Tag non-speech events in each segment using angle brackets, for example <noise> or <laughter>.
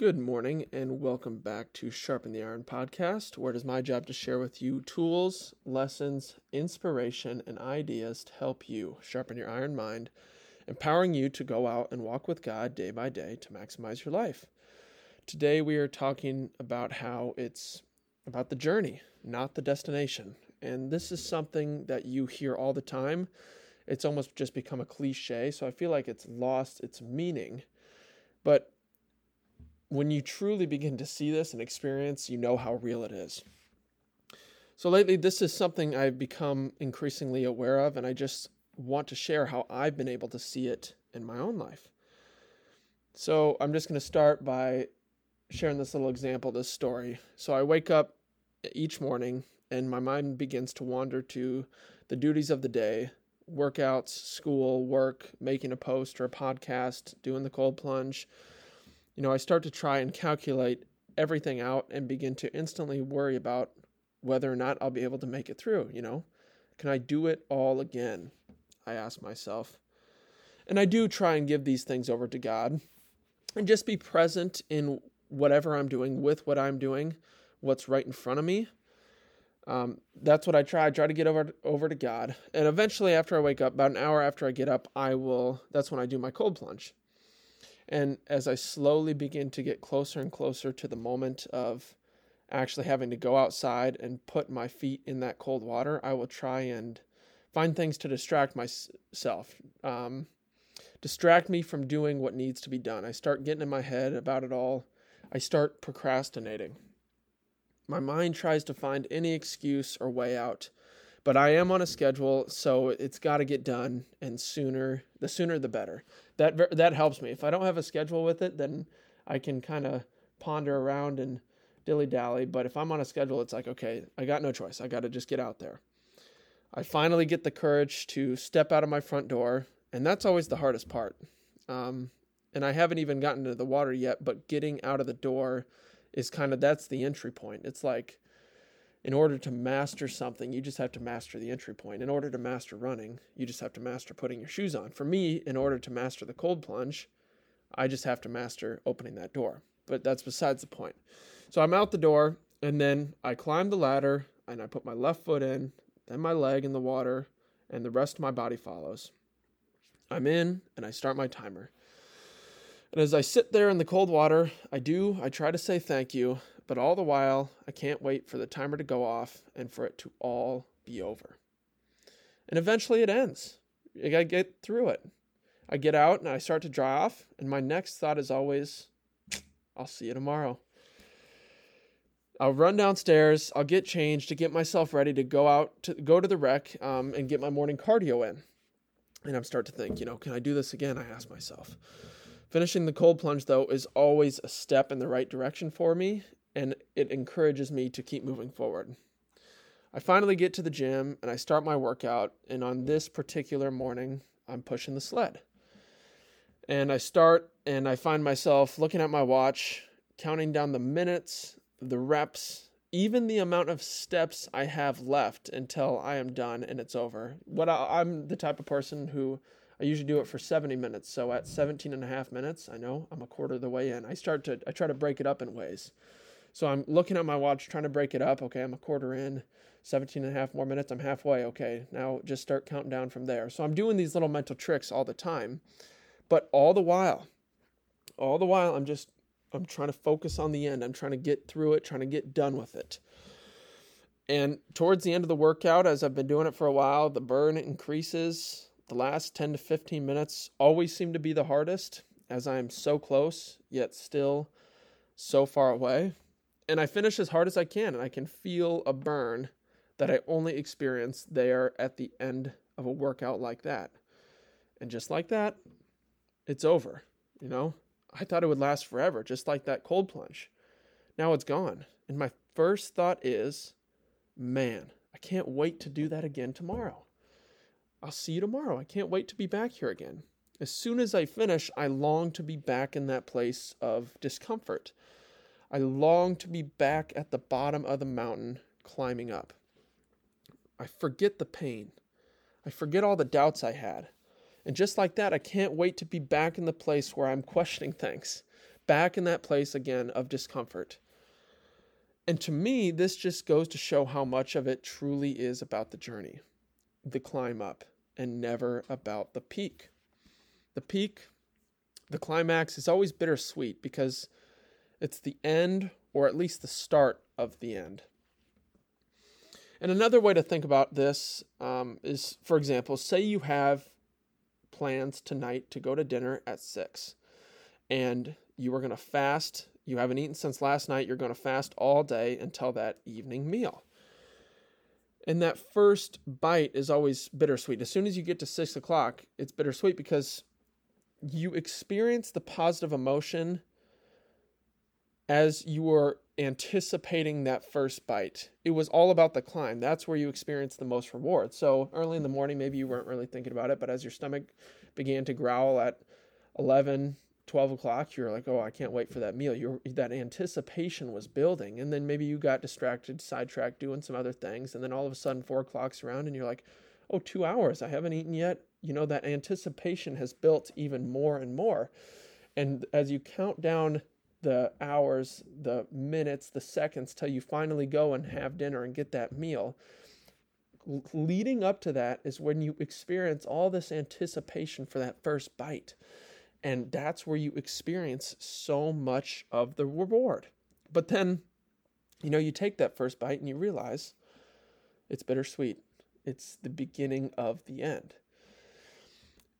Good morning, and welcome back to Sharpen the Iron podcast, where it is my job to share with you tools, lessons, inspiration, and ideas to help you sharpen your iron mind, empowering you to go out and walk with God day by day to maximize your life. Today, we are talking about how it's about the journey, not the destination. And this is something that you hear all the time. It's almost just become a cliche, so I feel like it's lost its meaning. But when you truly begin to see this and experience, you know how real it is. So lately, this is something I've become increasingly aware of, and I just want to share how I've been able to see it in my own life. So I'm just going to start by sharing this little example, this story. So I wake up each morning, and my mind begins to wander to the duties of the day workouts, school, work, making a post or a podcast, doing the cold plunge you know, I start to try and calculate everything out and begin to instantly worry about whether or not I'll be able to make it through, you know? Can I do it all again? I ask myself. And I do try and give these things over to God and just be present in whatever I'm doing with what I'm doing, what's right in front of me. Um, that's what I try. I try to get over over to God, and eventually, after I wake up, about an hour after I get up, I will. That's when I do my cold plunge. And as I slowly begin to get closer and closer to the moment of actually having to go outside and put my feet in that cold water, I will try and find things to distract myself, um, distract me from doing what needs to be done. I start getting in my head about it all. I start procrastinating. My mind tries to find any excuse or way out, but I am on a schedule, so it's got to get done, and sooner the sooner the better that that helps me. If I don't have a schedule with it, then I can kind of ponder around and dilly dally. But if I'm on a schedule, it's like, okay, I got no choice. I got to just get out there. I finally get the courage to step out of my front door, and that's always the hardest part. Um, and I haven't even gotten to the water yet, but getting out of the door is kind of that's the entry point. It's like in order to master something, you just have to master the entry point. In order to master running, you just have to master putting your shoes on. For me, in order to master the cold plunge, I just have to master opening that door. But that's besides the point. So I'm out the door, and then I climb the ladder, and I put my left foot in, then my leg in the water, and the rest of my body follows. I'm in, and I start my timer. And as I sit there in the cold water, I do, I try to say thank you, but all the while, I can't wait for the timer to go off and for it to all be over. And eventually it ends. I get through it. I get out and I start to dry off, and my next thought is always, I'll see you tomorrow. I'll run downstairs. I'll get changed to get myself ready to go out to go to the rec um, and get my morning cardio in. And I'm start to think, you know, can I do this again? I ask myself. Finishing the cold plunge though is always a step in the right direction for me, and it encourages me to keep moving forward. I finally get to the gym and I start my workout, and on this particular morning, I'm pushing the sled. And I start and I find myself looking at my watch, counting down the minutes, the reps, even the amount of steps I have left until I am done and it's over. What I, am the type of person who I usually do it for 70 minutes. So at 17 and a half minutes, I know I'm a quarter of the way in. I start to I try to break it up in ways. So I'm looking at my watch, trying to break it up. Okay, I'm a quarter in, 17 and a half more minutes. I'm halfway. Okay, now just start counting down from there. So I'm doing these little mental tricks all the time. But all the while, all the while, I'm just, I'm trying to focus on the end. I'm trying to get through it, trying to get done with it. And towards the end of the workout, as I've been doing it for a while, the burn increases. The last 10 to 15 minutes always seem to be the hardest, as I am so close, yet still so far away and I finish as hard as I can, and I can feel a burn that I only experience there at the end of a workout like that. And just like that, it's over. You know, I thought it would last forever, just like that cold plunge. Now it's gone. And my first thought is, man, I can't wait to do that again tomorrow. I'll see you tomorrow. I can't wait to be back here again. As soon as I finish, I long to be back in that place of discomfort I long to be back at the bottom of the mountain climbing up. I forget the pain. I forget all the doubts I had. And just like that, I can't wait to be back in the place where I'm questioning things, back in that place again of discomfort. And to me, this just goes to show how much of it truly is about the journey, the climb up, and never about the peak. The peak, the climax is always bittersweet because it's the end, or at least the start of the end. And another way to think about this um, is, for example, say you have plans tonight to go to dinner at six, and you are going to fast. You haven't eaten since last night. You're going to fast all day until that evening meal. And that first bite is always bittersweet. As soon as you get to six o'clock, it's bittersweet because you experience the positive emotion as you were anticipating that first bite. It was all about the climb. That's where you experience the most reward. So early in the morning, maybe you weren't really thinking about it, but as your stomach began to growl at 11, 12 o'clock, you're like, oh, I can't wait for that meal. Your that anticipation was building. And then maybe you got distracted, sidetracked, doing some other things. And then all of a sudden, four o'clock's around, and you're like, oh, two hours. I haven't eaten yet. You know, that anticipation has built even more and more. And as you count down the hours, the minutes, the seconds till you finally go and have dinner and get that meal. Leading up to that is when you experience all this anticipation for that first bite. And that's where you experience so much of the reward. But then, you know, you take that first bite and you realize it's bittersweet. It's the beginning of the end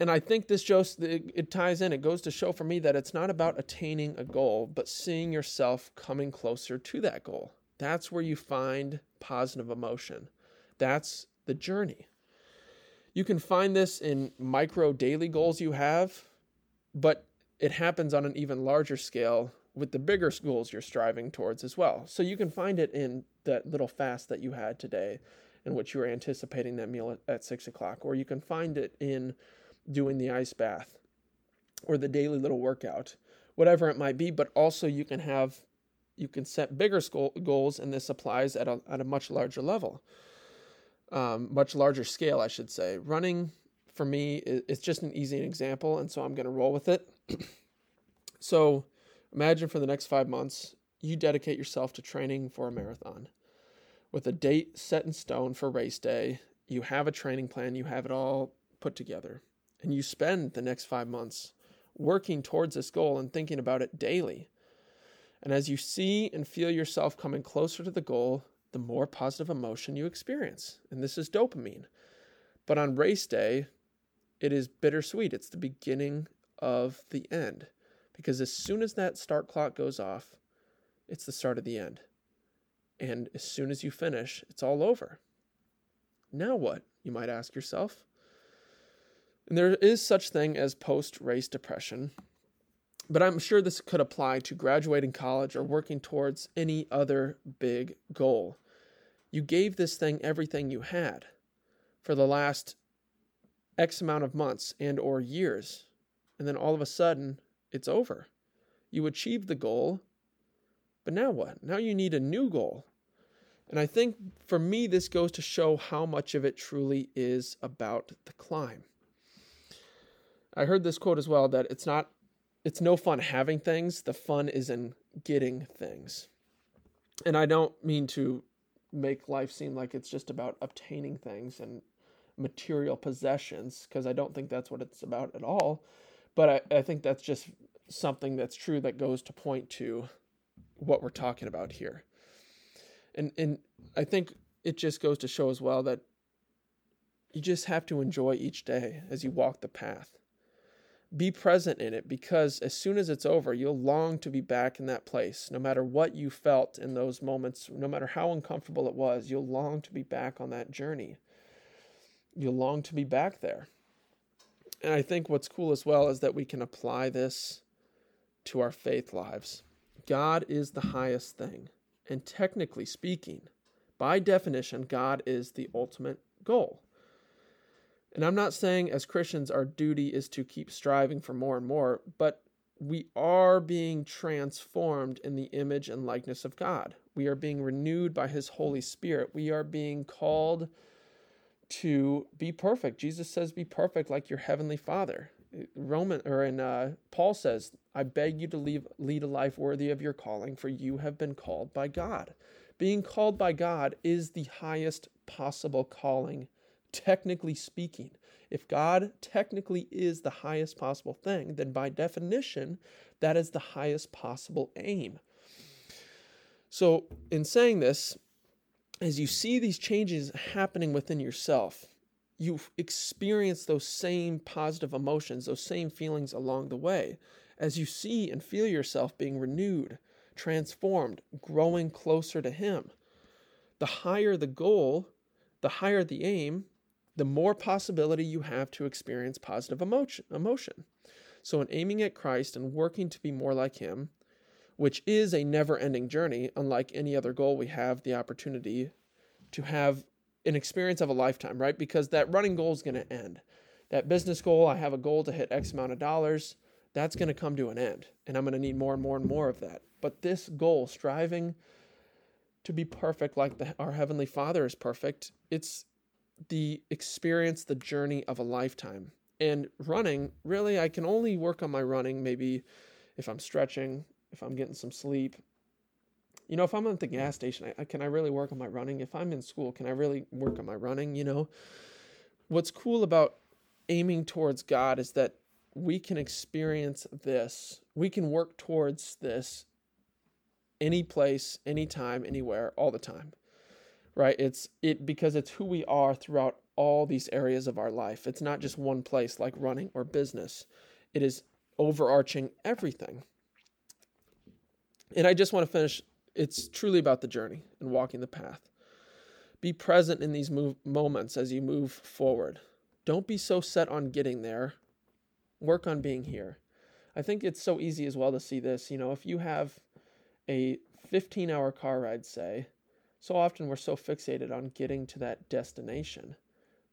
and I think this just it, ties in. It goes to show for me that it's not about attaining a goal, but seeing yourself coming closer to that goal. That's where you find positive emotion. That's the journey. You can find this in micro daily goals you have, but it happens on an even larger scale with the bigger goals you're striving towards as well. So you can find it in that little fast that you had today, in which you were anticipating that meal at, at six o'clock, or you can find it in doing the ice bath or the daily little workout, whatever it might be. But also, you can have you can set bigger goals, and this applies at a at a much larger level, um, much larger scale, I should say. Running for me is just an easy example, and so I'm going to roll with it. <clears throat> so, imagine for the next five months, you dedicate yourself to training for a marathon, with a date set in stone for race day. You have a training plan. You have it all put together and you spend the next five months working towards this goal and thinking about it daily. And as you see and feel yourself coming closer to the goal, the more positive emotion you experience. And this is dopamine. But on race day, it is bittersweet. It's the beginning of the end. Because as soon as that start clock goes off, it's the start of the end. And as soon as you finish, it's all over. Now what? You might ask yourself. And there is such thing as post-race depression. But I'm sure this could apply to graduating college or working towards any other big goal. You gave this thing everything you had for the last X amount of months and or years. And then all of a sudden, it's over. You achieved the goal, but now what? Now you need a new goal. And I think for me, this goes to show how much of it truly is about the climb. I heard this quote as well that it's not it's no fun having things, the fun is in getting things. And I don't mean to make life seem like it's just about obtaining things and material possessions, because I don't think that's what it's about at all. But I, I think that's just something that's true that goes to point to what we're talking about here. And and I think it just goes to show as well that you just have to enjoy each day as you walk the path be present in it because as soon as it's over, you'll long to be back in that place. No matter what you felt in those moments, no matter how uncomfortable it was, you'll long to be back on that journey. You'll long to be back there. And I think what's cool as well is that we can apply this to our faith lives. God is the highest thing. And technically speaking, by definition, God is the ultimate goal. And I'm not saying as Christians our duty is to keep striving for more and more, but we are being transformed in the image and likeness of God. We are being renewed by His Holy Spirit. We are being called to be perfect. Jesus says, Be perfect like your Heavenly Father. Roman or in uh, Paul says, "I beg you to leave, lead a life worthy of your calling, for you have been called by God." Being called by God is the highest possible calling, technically speaking. If God technically is the highest possible thing, then by definition, that is the highest possible aim. So, in saying this, as you see these changes happening within yourself, you experience those same positive emotions, those same feelings along the way. As you see and feel yourself being renewed, transformed, growing closer to Him. The higher the goal, the higher the aim, the more possibility you have to experience positive emotion. emotion. So, in aiming at Christ and working to be more like Him, which is a never ending journey, unlike any other goal we have the opportunity to have an experience of a lifetime, right? Because that running goal is going to end. That business goal, I have a goal to hit X amount of dollars, that's going to come to an end. And I'm going to need more and more and more of that. But this goal, striving to be perfect like the, our Heavenly Father is perfect, it's the experience, the journey of a lifetime. And running, really, I can only work on my running maybe if I'm stretching, if I'm getting some sleep. You know, if I'm at the gas station, I, can I really work on my running? If I'm in school, can I really work on my running? You know, what's cool about aiming towards God is that we can experience this. We can work towards this any place, anytime, anywhere, all the time. Right? It's it because it's who we are throughout all these areas of our life. It's not just one place like running or business. It is overarching everything. And I just want to finish it's truly about the journey and walking the path. Be present in these move, moments as you move forward. Don't be so set on getting there. Work on being here. I think it's so easy as well to see this. You know, if you have a 15 hour car ride, say, so often we're so fixated on getting to that destination.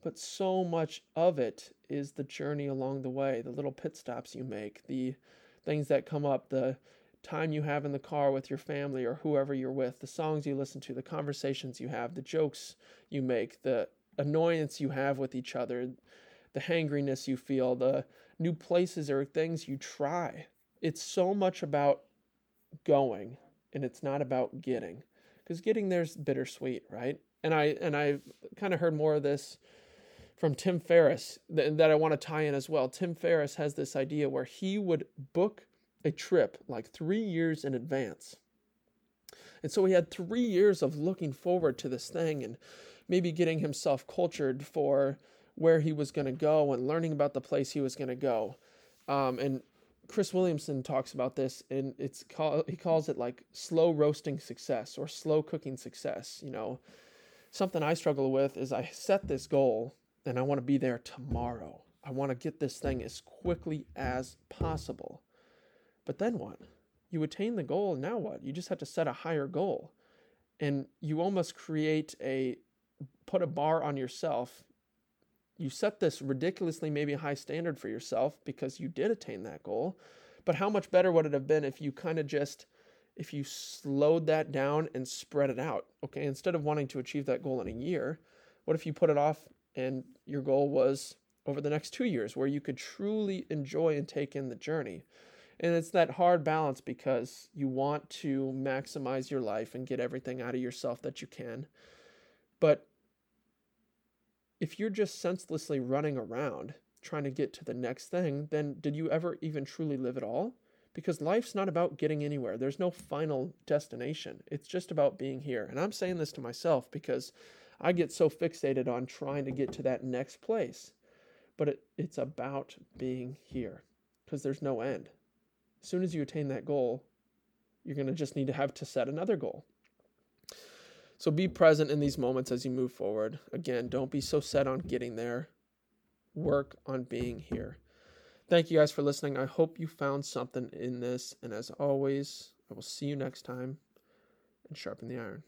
But so much of it is the journey along the way, the little pit stops you make, the things that come up, the time you have in the car with your family or whoever you're with, the songs you listen to, the conversations you have, the jokes you make, the annoyance you have with each other, the hangriness you feel, the new places or things you try. It's so much about going and it's not about getting because getting there's bittersweet right? And i and i kind of heard more of this from tim ferriss th- that i want to tie in as well. Tim ferriss has this idea where he would book a trip like three years in advance. And so he had three years of looking forward to this thing and maybe getting himself cultured for where he was going to go and learning about the place he was going to go. Um, and Chris Williamson talks about this, and it's called he calls it like slow roasting success or slow cooking success. You know, something I struggle with is I set this goal and I want to be there tomorrow. I want to get this thing as quickly as possible. But then what? You attain the goal, and now what? You just have to set a higher goal. And you almost create a put a bar on yourself you set this ridiculously maybe high standard for yourself because you did attain that goal. But how much better would it have been if you kind of just if you slowed that down and spread it out? Okay, instead of wanting to achieve that goal in a year, what if you put it off and your goal was over the next 2 years where you could truly enjoy and take in the journey? And it's that hard balance because you want to maximize your life and get everything out of yourself that you can. But if you're just senselessly running around trying to get to the next thing, then did you ever even truly live at all? Because life's not about getting anywhere. There's no final destination. It's just about being here. And I'm saying this to myself because I get so fixated on trying to get to that next place. But it, it's about being here because there's no end. As soon as you attain that goal, you're going to just need to have to set another goal. So be present in these moments as you move forward. Again, don't be so set on getting there. Work on being here. Thank you guys for listening. I hope you found something in this. And as always, I will see you next time and sharpen the iron.